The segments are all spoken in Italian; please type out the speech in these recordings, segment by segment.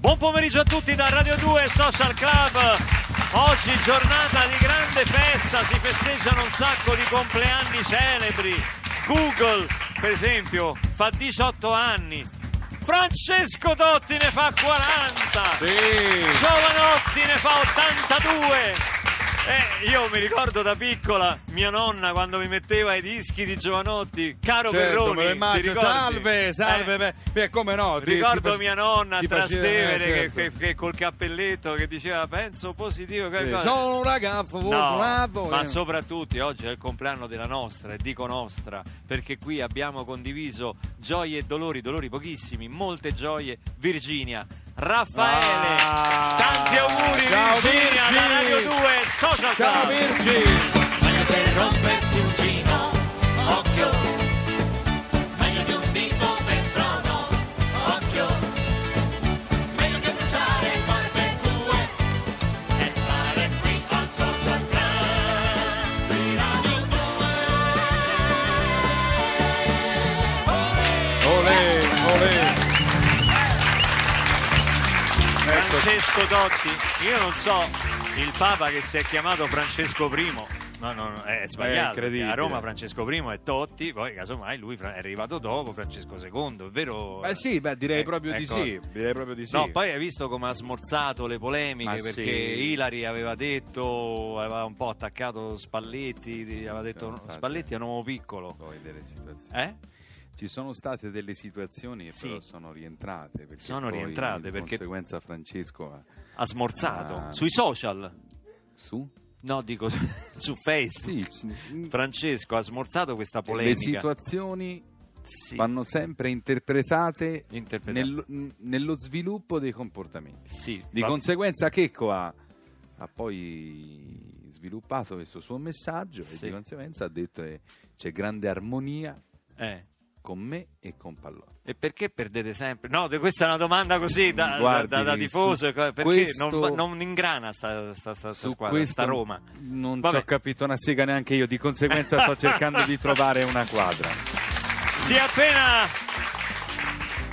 Buon pomeriggio a tutti da Radio 2 Social Club. Oggi giornata di grande festa, si festeggiano un sacco di compleanni celebri. Google, per esempio, fa 18 anni. Francesco Dotti ne fa 40. Sì. Giovanotti ne fa 82. Eh, io mi ricordo da piccola mia nonna quando mi metteva i dischi di Giovanotti, caro Certo, Perroni, ti? Salve, salve, Eh, beh, beh, come no? ti- Ricordo ti mia nonna a Trastevere eh, che, certo. che- che col cappelletto che diceva penso positivo. che Sì, Sono un ragazzo No, fortunato. ma eh. soprattutto oggi è il compleanno della nostra e dico nostra perché qui abbiamo condiviso gioie e dolori, dolori pochissimi, molte gioie. Virginia, Raffaele, Ah, tanti auguri ciao, Virginia Virgi. Radio 2 Social Ciao Club. Virgi. Francesco Dotti, io non so il Papa che si è chiamato Francesco I. No, no, no, è sbagliato. incredibile. a Roma Francesco I è Totti, poi casomai lui è arrivato dopo Francesco II, è vero? Beh sì, beh, direi Eh, proprio di ecco. sì. Direi proprio di sì. No, poi hai visto come ha smorzato le polemiche Ma perché sì. Ilari aveva detto, aveva un po' attaccato Spalletti, aveva detto infatti. Spalletti è un uomo piccolo. Poi delle situazioni. Eh? Ci sono state delle situazioni che Sì. però sono rientrate. perché Sono rientrate, di perché- conseguenza Francesco ha- Ha smorzato Ah. sui social. su? No, dico su Facebook. Sì. Francesco ha smorzato questa Le polemica. situazioni Sì. vanno sempre interpretate Interpretate. nel- nello sviluppo dei comportamenti. Sì, Di va- conseguenza Checco ha, ha poi sviluppato questo suo messaggio Sì. e di conseguenza ha detto che c'è grande armonia eh. Con me e con Pallotti. E perché perdete sempre? No, questa è una domanda così da, da- Guardi, da- da tifoso. su Perché questo- non, non ingrana sta, sta- sta- sta Su squadra, sta Roma? Non ci ho capito una sega neanche io, di conseguenza sto cercando di trovare una quadra. Si è appena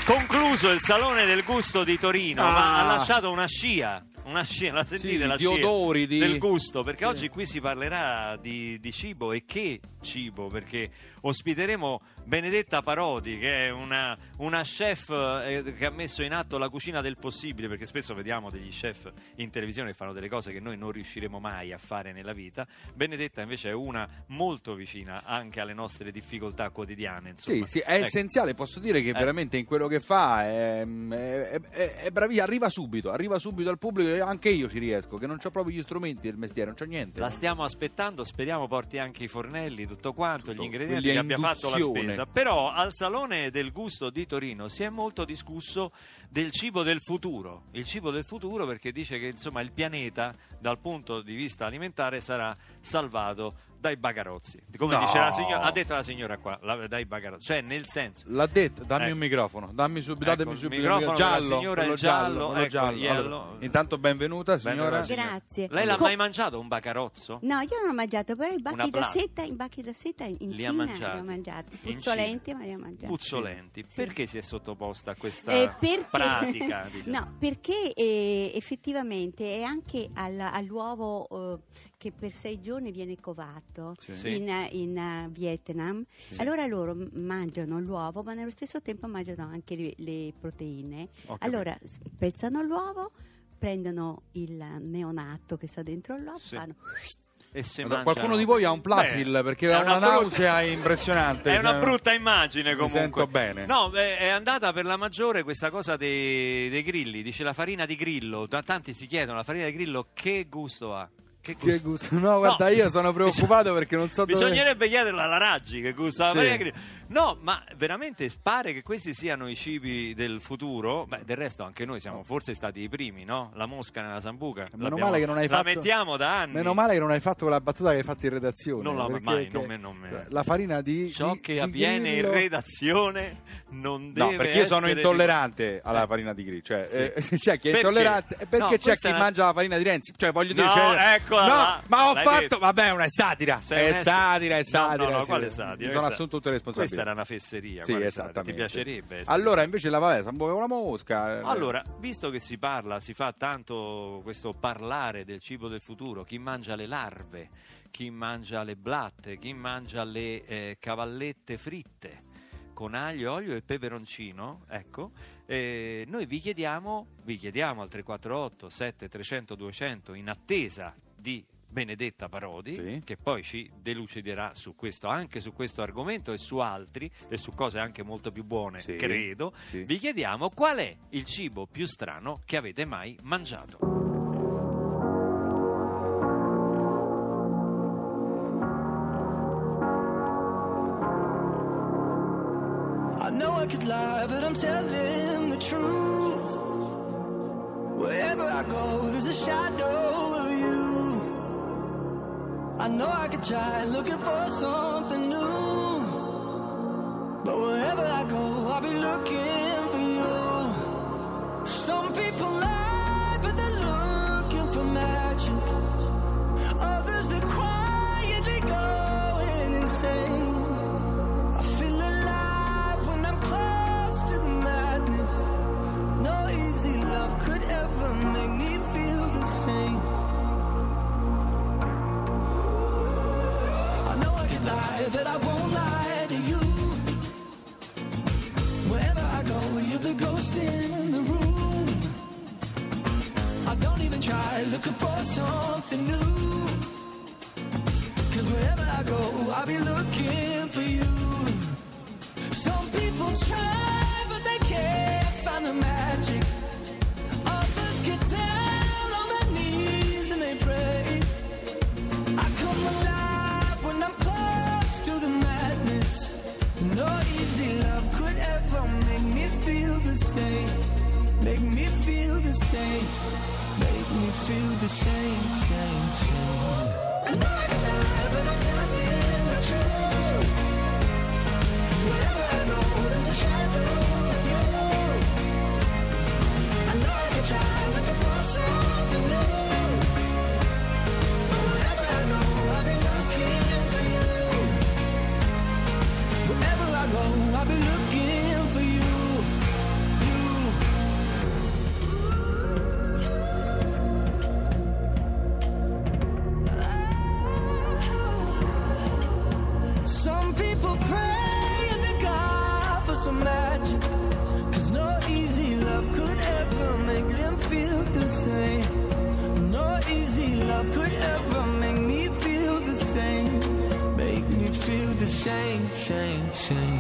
concluso il Salone del Gusto di Torino, Ah. ma ha lasciato una scia. Una scia, la sentite Sì, la di scia odori, di- del gusto? Perché Sì. oggi qui si parlerà di, di cibo e che cibo? Perché ospiteremo Benedetta Parodi, che è una, una chef eh, che ha messo in atto la cucina del possibile, perché spesso vediamo degli chef in televisione che fanno delle cose che noi non riusciremo mai a fare nella vita. Benedetta invece è una molto vicina anche alle nostre difficoltà quotidiane. Sì, sì, è Ecco. essenziale, posso dire che Eh. veramente in quello che fa è, è, è, è bravissima, arriva subito, arriva subito al pubblico e anche io ci riesco, che non ho proprio gli strumenti del mestiere, non c'ho niente. La stiamo aspettando, speriamo porti anche i fornelli, tutto quanto, Tutto, gli ingredienti quelli che abbia fatto la spesa. Però al Salone del Gusto di Torino si è molto discusso del cibo del futuro. Il cibo del futuro perché dice che insomma il pianeta dal punto di vista alimentare sarà salvato dai bagarozzi. Come No. dice la signora, ha detto la signora qua, la- dai bagarozzi. Cioè nel senso L'ha detto, dammi Ecco. un microfono, dammi subito, Ecco, datemi il subito microfono della giallo, signora, quello il giallo, giallo, ecco, giallo. Allora, intanto benvenuta signora. Benvenuta, signora. Grazie. Lei l'ha Co- mai mangiato un bacarozzo? No, io non ho mangiato, però i bacchi da seta, i bacchi da seta in Li ha Cina mangiati. li ho mangiati. Puzzolenti, ma li ho mangiati. Puzzolenti. Sì. Perché si è sottoposta a questa Eh, perché- pratica? diciamo? no, perché eh, effettivamente è anche al- all'uovo eh, che per sei giorni viene covato Sì. In, in, eh, Vietnam. Sì. Allora loro mangiano l'uovo, ma nello stesso tempo mangiano anche le, le proteine. Capito. Allora spezzano l'uovo, prendono il neonato che sta dentro l'uovo, Sì. fanno E se Allora, Qualcuno di voi ha un plasil Beh, perché è ha una, brutta- nausea impressionante. È una brutta immagine Mi comunque. sento bene. No, beh, è andata per la maggiore questa cosa dei, dei grilli. Dice la farina di grillo. Tanti si chiedono la farina di grillo che gusto ha. Che Che gusto? No, guarda, io sono preoccupato perché non so dove- Bisognerebbe chiederla alla Raggi che gusto la Sì. farina di grillo. No, ma veramente pare che questi siano i cibi del futuro. Beh, del resto anche noi siamo forse stati i primi, no? La mosca nella sambuca. Meno male che non hai la fatto- mettiamo da anni. Meno male che non hai fatto quella battuta che hai fatto in redazione. Non la- perché- mai, non me- non me- La farina di. Ciò di- che di avviene grillo- in redazione non deve No, perché io sono intollerante alla Eh. farina di grillo. Cioè, Sì. eh, c'è chi è Perché? intollerante perché No, c'è chi è una- mangia la farina di Renzi. Cioè, voglio dire, No, c'è- ecco, Eccola no, là. ma ho fatto. detto. Vabbè, una satira. Sei è satira, è No, satira. No, no, sì. quale satira? Mi sono Questa- assunto tutte le Questa responsabilità. era una fesseria. Sì, esattamente. Ti piacerebbe? Allora, invece, la vabbè, si muove una mosca. Allora, visto che si parla, si fa tanto questo parlare del cibo del futuro, chi mangia le larve, chi mangia le blatte, chi mangia le eh, cavallette fritte con aglio, olio e peperoncino, ecco, eh, noi vi chiediamo, vi chiediamo al 348 7300 200 in attesa di Benedetta Parodi, Sì. che poi ci deluciderà su questo, anche su questo argomento e su altri, e su cose anche molto più buone, Sì, credo, sì. vi chiediamo qual è il cibo più strano che avete mai mangiato. I know I could lie, but I'm telling the truth. Wherever I go, there's a shadow. I know I could try looking for something new. But wherever I go, I'll be looking lie, but I won't lie to you. Wherever I go, you're the ghost in the room. I don't even try looking for something new. Cause wherever I go, I'll be looking for you. Some people try, but they can't find the magic. Same. Make me feel the same, same, same. Jason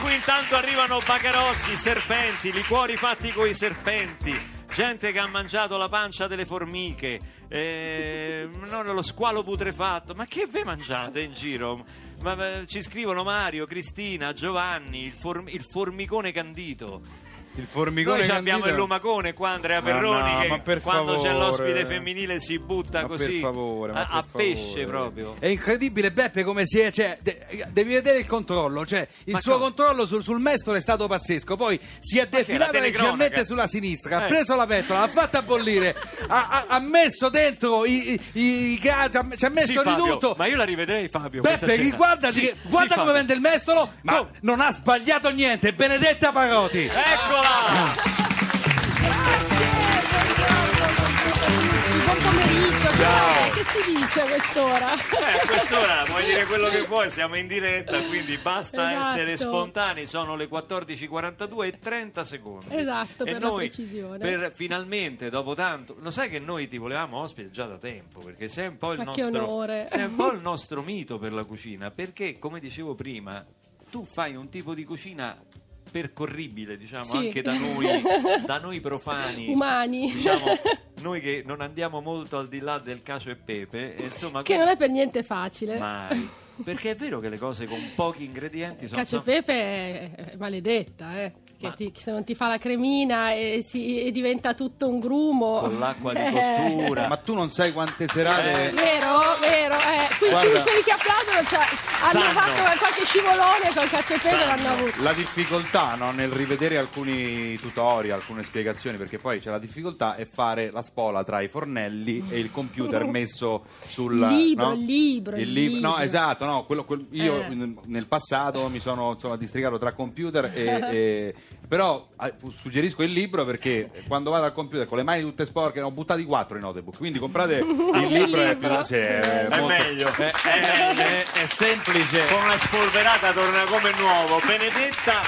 Qui intanto arrivano bagarozzi, serpenti, liquori fatti coi serpenti. Gente che ha mangiato la pancia delle formiche, eh, non lo squalo putrefatto. Ma che ve mangiate in giro? Ma, ma, ci scrivono Mario, Cristina, Giovanni, il, form- il formicone candito. Il formicone Noi abbiamo il lumacone qua, Andrea Ma Perroni, no, che ma per quando c'è favore. l'ospite femminile si butta Ma così per favore, ma a, a pesce proprio. È incredibile Beppe come si è, cioè, de- devi vedere il controllo, cioè il Ma suo come? controllo sul, sul mestolo è stato pazzesco, poi si è defilato leggermente sulla sinistra, ha Eh. preso la pentola, l'ha fatta bollire, ha, ha- ha messo dentro i, i, i- ci ha- ha messo Sì, il Fabio, riduto. ma io la rivedrei Fabio Beppe, scena. guardati Sì, che- sì, guarda come Fabio. vende il mestolo, ma non ha sbagliato niente, Benedetta Paroti. Eccola! Buon pomeriggio, che, che si dice a quest'ora? Eh, a quest'ora puoi dire quello che vuoi, siamo in diretta, quindi basta Esatto. essere spontanei. Sono le 14.42 e 30 secondi. Esatto, e per la noi, precisione. per finalmente, dopo tanto, lo sai che noi ti volevamo ospite già da tempo, perché sei un po' il nostro sei un po' il nostro mito per la cucina, perché come dicevo prima, tu fai un tipo di cucina percorribile, diciamo, Sì. anche da noi, da noi profani. Umani. Diciamo, noi che non andiamo molto al di là del cacio e pepe, e insomma, che non è per niente facile. mai. Perché è vero che le cose con pochi ingredienti sono Cacio e pepe è maledetta, eh. Che, Ma- ti- se non ti fa la cremina e, si- e diventa tutto un grumo. con l'acqua di Eh. cottura. Ma tu non sai quante serate... Vero, vero. Eh. Guarda. quelli che applaudono cioè, hanno Sanno. fatto qualche scivolone col e pepe Sanno. l'hanno avuto. La difficoltà no, nel rivedere alcuni tutorial, alcune spiegazioni, perché poi c'è la difficoltà è fare la spola tra i fornelli e il computer messo sul Libro, no? il libro, il lib- libro. No, esatto, no, quello- quel- io Eh. nel- passato mi sono insomma, districato tra computer e, e- però eh, suggerisco il libro perché quando vado al computer con le mani tutte sporche ne ho buttati quattro i notebook, quindi comprate il libro, è, più, libro. sì, è È molto- meglio. È- è- è- è semplice. con una spolverata torna come nuovo. Benedetta.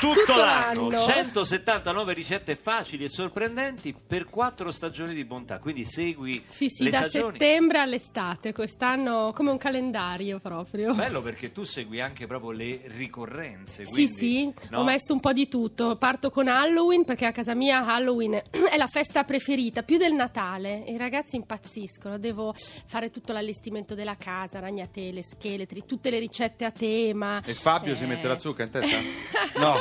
Tutto, Tutto l'anno, l'anno. 179 ricette facili e sorprendenti per quattro stagioni di bontà. Quindi segui Sì, sì, le da stagioni. settembre all'estate, quest'anno come un calendario proprio. Bello perché tu segui anche proprio le ricorrenze. Sì, quindi, sì, no? ho messo un po' di tutto. Parto con Halloween perché a casa mia Halloween è la festa preferita, più del Natale. I ragazzi impazziscono, devo fare tutto l'allestimento della casa, ragnatele, scheletri, tutte le ricette a tema. E Fabio Eh. si mette la zucca in testa? No.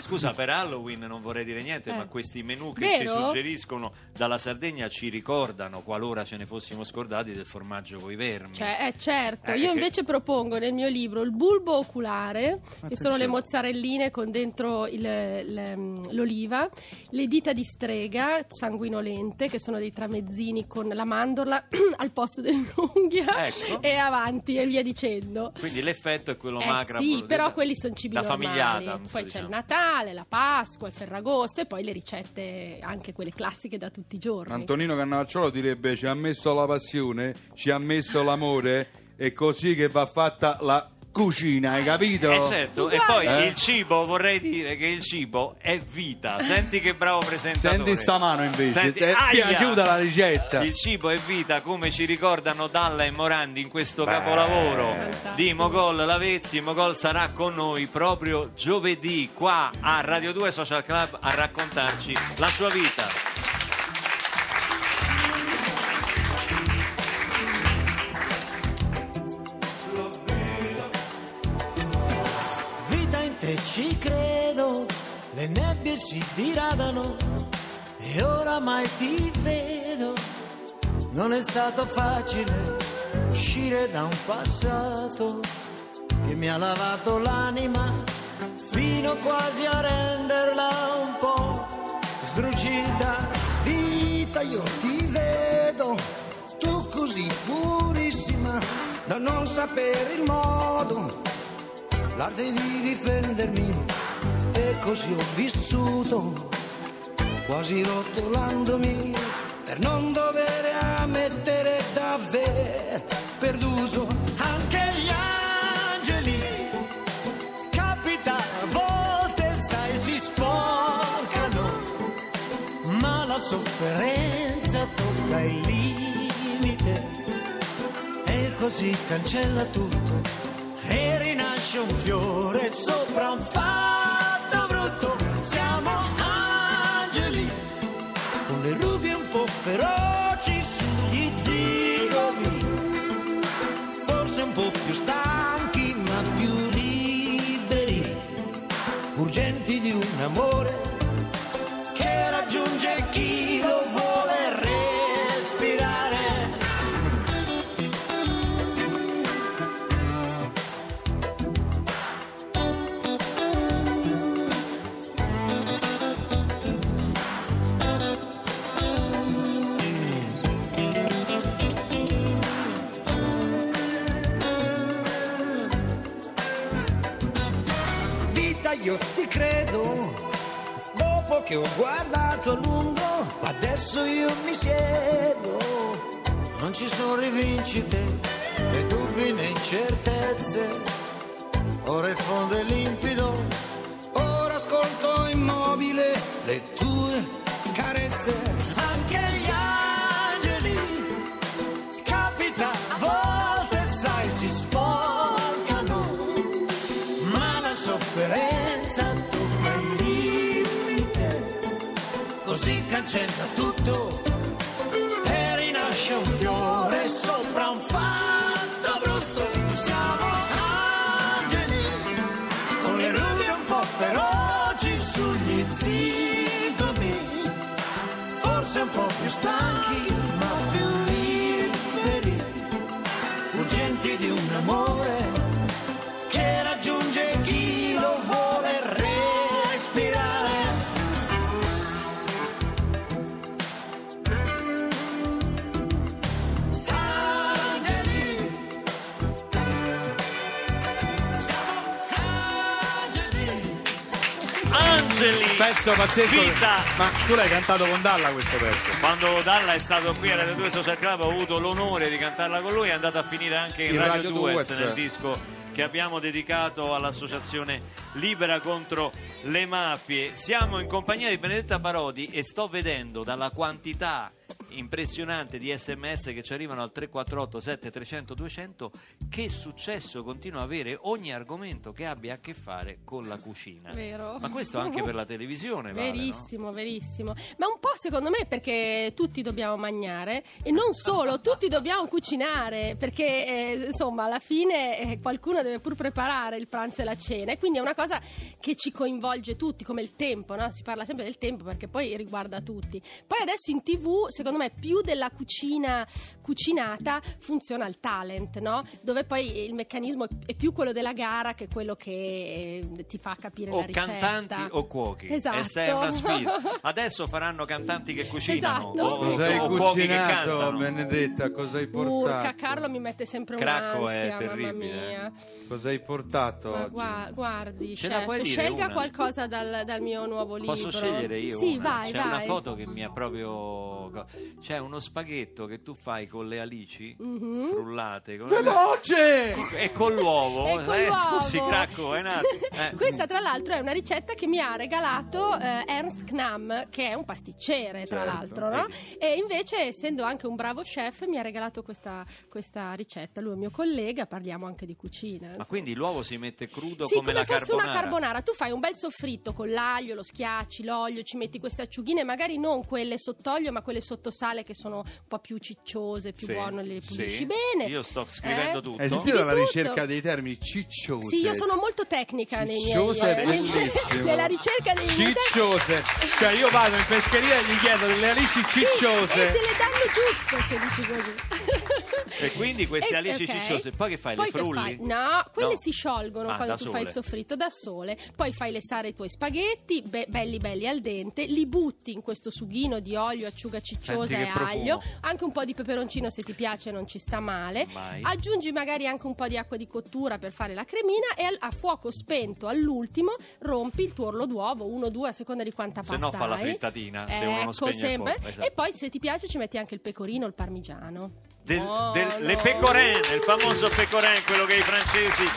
Scusa, per Halloween non vorrei dire niente, Eh. ma questi menù che Vero? ci suggeriscono dalla Sardegna ci ricordano, qualora ce ne fossimo scordati, del formaggio coi vermi. Cioè, eh, certo, Eh, io che- invece propongo nel mio libro il bulbo oculare, che sono le Attenzione. mozzarelline con dentro il- il- l'oliva, le dita di strega sanguinolente, che sono dei tramezzini con la mandorla al posto dell'unghia, Ecco. e avanti e via dicendo. Quindi l'effetto è quello Eh macabro. sì, però quelli sono cibi da normali. famigliata. Poi c'è diciamo. il Natale, la Pasqua, il Ferragosto e poi le ricette, anche quelle classiche da tutti i giorni. Antonino Cannavacciolo direbbe ci ha messo la passione, ci ha messo l'amore, è così che va fatta la cucina, hai capito? Eh certo, e poi Eh? il cibo, vorrei dire che il cibo è vita. Senti che bravo presentatore. Senti sta mano invece, Senti- ti è Aia! piaciuta la ricetta? Il cibo è vita, come ci ricordano Dalla e Morandi in questo capolavoro Fantastico. di Mogol Lavezzi. Mogol sarà con noi proprio giovedì qua a Radio 2 Social Club a raccontarci la sua. Vita si diradano e oramai ti vedo. Non è stato facile uscire da un passato che mi ha lavato l'anima fino quasi a renderla un po' sdrucita. Vita io ti vedo, tu così purissima, da non sapere il modo, l'arte di difendermi, e così ho vissuto, quasi rotolandomi, per non dover ammettere davvero perduto anche gli angeli. Capita a volte, sai, si sporcano ma la sofferenza tocca il limite e così cancella tutto e rinasce un fiore sopra un fatto io ti credo, dopo che ho guardato a lungo, adesso io mi siedo. Non ci sono rivincite, né dubbi né incertezze. Ora il fondo è limpido, Ora ascolto immobile le tue carezze. Cancella tutto Pezzo pazzesco. Vita! Ma tu l'hai cantato con Dalla questo pezzo? Quando Dalla è stato qui alle 2 Social Club ho avuto l'onore di cantarla con lui, è andata a finire anche in In Radio, Radio Duets, Duets. nel disco che abbiamo dedicato all'associazione Libera contro le mafie. Siamo in compagnia di Benedetta Parodi e sto vedendo dalla quantità impressionante di sms che ci arrivano al 348 7300 200 che successo continua a avere ogni argomento che abbia a che fare con la cucina Vero. ma questo anche per la televisione vale, no? Verissimo, verissimo. Ma un po' secondo me perché tutti dobbiamo mangiare e non solo, tutti dobbiamo cucinare perché eh, insomma alla fine eh, qualcuno deve pur preparare il pranzo e la cena e quindi è una cosa che ci coinvolge tutti come il tempo, no? si parla sempre del tempo perché poi riguarda tutti. Poi adesso in tv secondo me più della cucina cucinata funziona il talent, no? dove poi il meccanismo è più quello della gara che quello che eh, ti fa capire la o ricetta. cantanti o cuochi Esatto. è una sfida adesso faranno cantanti che cucinano Esatto. o, o- Cosa hai o cuochi che cucinato, cantano Benedetta? Cosa hai portato? Urca, Carlo mi mette sempre Cracco è terribile, eh. mia. Cosa hai portato Ma oggi? gua- guardi, Ce la chef, scelga una? qualcosa dal, dal mio nuovo libro. Posso scegliere io Sì, una? vai, C'è vai. una foto che mi ha proprio. C'è uno spaghetto che tu fai con le alici Mhm. frullate con Veloce! e con l'uovo. E con eh, l'uovo. scusi, Cracco, è nato. Eh. Questa, tra l'altro, è una ricetta che mi ha regalato eh, Ernst Knamm, che è un pasticcere, tra Certo, l'altro, no? E invece, essendo anche un bravo chef, mi ha regalato questa, questa ricetta. Lui è mio collega, parliamo anche di cucina. Ma insomma. quindi l'uovo si mette crudo Sì, come, come, la fosse carbonara? una carbonara. Tu fai un bel soffritto con l'aglio, lo schiacci, l'olio, ci metti queste acciughine, magari non quelle sott'olio, ma quelle sottosale che sono un po' più cicciose, più Sì, buone, le sì. pulisci bene. Io sto scrivendo Eh? tutto. Di la ricerca dei termini cicciose? Sì, io sono molto tecnica nei miei Cicciose nella ricerca dei miei Cicciose. Cioè io vado in pescheria e gli chiedo delle alici Sì, cicciose. e te le danno giuste se dici così. E quindi queste Eh, alici ok. cicciose, poi che fai? Poi le frulli? fai? No, quelle No. si sciolgono Ah, quando tu fai il sole. soffritto da sole. Poi fai lesare i tuoi spaghetti, be- belli belli al dente, li butti in questo sughino di olio, acciuga cicciosa e profumo. aglio, anche un po' di peperoncino se ti piace, non ci sta male. Mai. Aggiungi magari anche un po' di acqua di cottura per fare la cremina e a fuoco spento all'ultimo rompi il tuo orlo d'uovo, uno o due a seconda di quanta Se pasta no fa la frittatina, se uno non Ecco, spegne il sempre. esatto. E poi se ti piace ci metti anche il pecorino, il parmigiano. Del, Buono. del- le pecorine, il famoso pecorin, quello che i francesi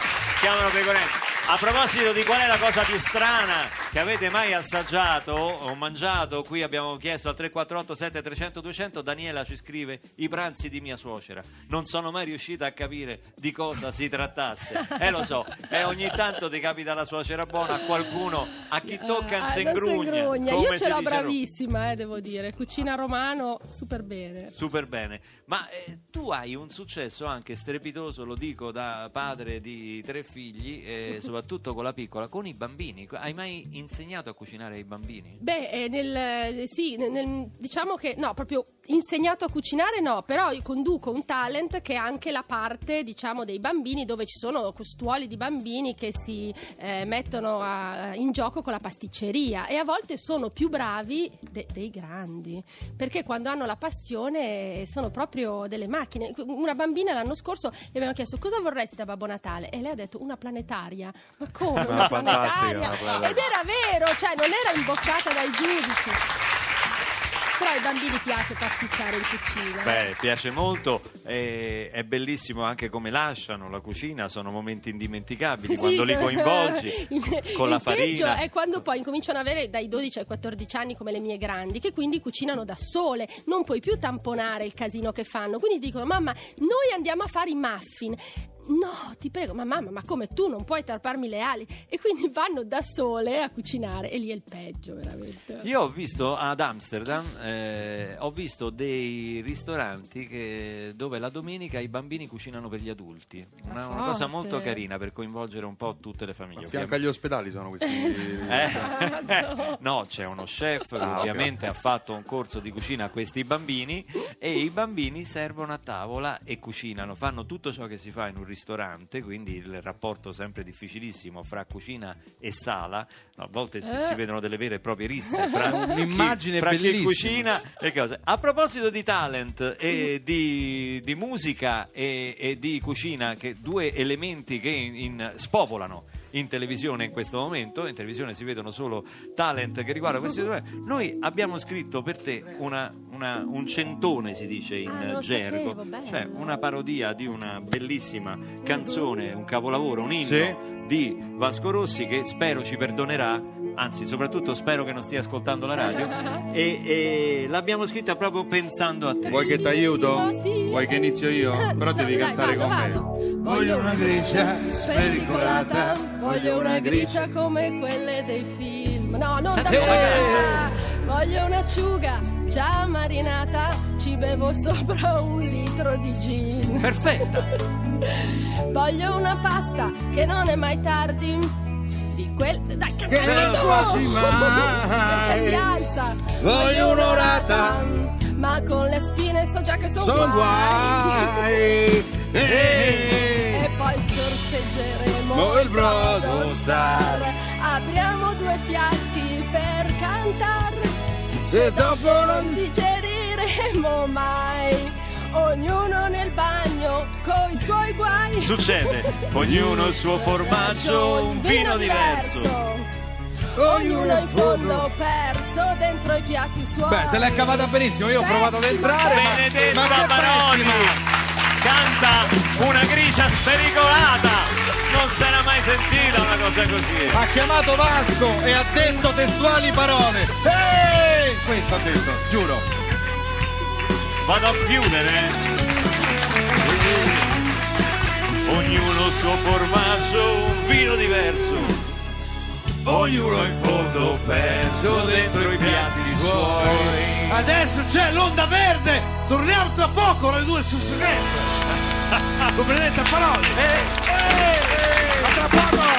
chiamano pecorin. A proposito di qual è la cosa più strana che avete mai assaggiato o mangiato, qui abbiamo chiesto al 348 7300 200, Daniela ci scrive i pranzi di mia suocera. Non sono mai riuscita a capire di cosa si trattasse. Eh lo so, e ogni tanto ti capita la suocera buona, a qualcuno, a chi tocca Ah, ingrugna. come Io ce l'ho bravissima, eh, devo dire. Cucina romano, super bene. Super bene, ma eh, tu hai un successo anche strepitoso, lo dico da padre di tre figli, e soprattutto con la piccola, con i bambini. Hai mai insegnato a cucinare ai bambini? Beh, eh, nel, eh, sì, nel- diciamo che no, proprio insegnato a cucinare no, però io conduco un talent che è anche la parte, diciamo, dei bambini dove ci sono costuoli di bambini che si eh, mettono a- in gioco con la pasticceria e a volte sono più bravi de- dei grandi, perché quando hanno la passione sono proprio delle macchine. Una bambina l'anno scorso le abbiamo chiesto cosa vorresti da Babbo Natale e lei ha detto una planetaria. Ma come? Una planetaria? Ed era vero, cioè non era imboccata dai giudici. Però ai bambini piace pasticciare in cucina. Beh, piace molto, eh, è bellissimo anche come lasciano la cucina, sono momenti indimenticabili Sì, quando li coinvolgi il- con la il peggio farina. è quando poi incominciano ad avere dai 12 ai 14 anni come le mie grandi che quindi cucinano da sole non puoi più tamponare il casino che fanno quindi dicono mamma noi andiamo a fare i muffin no, ti prego, ma mamma, ma come tu non puoi tarparmi le ali? E quindi vanno da sole a cucinare e lì è il peggio, veramente. Io ho visto ad Amsterdam, eh, ho visto dei ristoranti che- dove la domenica i bambini cucinano per gli adulti. Una, una cosa molto carina per coinvolgere un po' tutte le famiglie. A fianco agli ospedali sono questi. Eh, no, c'è uno chef che Ah, ovviamente ha fatto un corso di cucina a questi bambini e i bambini servono a tavola e cucinano, fanno tutto ciò che si fa in un ristorante, quindi il rapporto sempre difficilissimo fra cucina e sala, a volte si, si vedono delle vere e proprie risse fra Un'immagine chi, fra chi bellissima. cucina e cose. A proposito di talent e di, di musica e, e di cucina, che due elementi che in- in- spopolano in televisione in questo momento, in televisione si vedono solo talent che riguardano questi due. Noi abbiamo scritto per te una- una- un centone, si dice in Ah, gergo, sapevo, cioè una parodia di una bellissima canzone, un capolavoro, un inno Sì. di Vasco Rossi che spero ci perdonerà, anzi soprattutto spero che non stia ascoltando la radio e, e l'abbiamo scritta proprio pensando a te. Vuoi che ti aiuto? Sì. Vuoi che inizio io? Eh, Però devi dai, cantare vado, con vado. me. Voglio una gricia spericolata, Voglio una gricia come quelle dei film. No, non da Senti, sola. Voglio un'acciuga già marinata. Ci bevo sopra un litro di gin. Perfetta! Voglio una pasta che non è mai tardi. Di quel. Dai, Che non squarci mai. Perché si alza. Voglio un'orata. Ma con le spine so già che sono Sono guai. E poi sorseggeremo Mo il brodo star. Apriamo due fiaschi per cantare. Se dopo Non non digeriremo mai. Ognuno nel bagno coi suoi guai. Succede, ognuno il suo formaggio, un vino diverso. Ognuno in fondo perso dentro i piatti suoi. Beh, se l'è cavata benissimo, io ho provato ad entrare. ma- Benedetta ma Baroni canta una gricia spericolata. Non si era mai sentita una cosa così. Ha chiamato Vasco e ha detto testuali parole. Ehi! Questo ha detto, giuro vado a chiudere. Ognuno il suo formaggio, un vino diverso. Ognuno in fondo perso dentro i piatti suoi. Adesso c'è l'onda verde, torniamo tra poco alle due sul segreto. Come detta parole. Eh, eh, eh. A tra poco.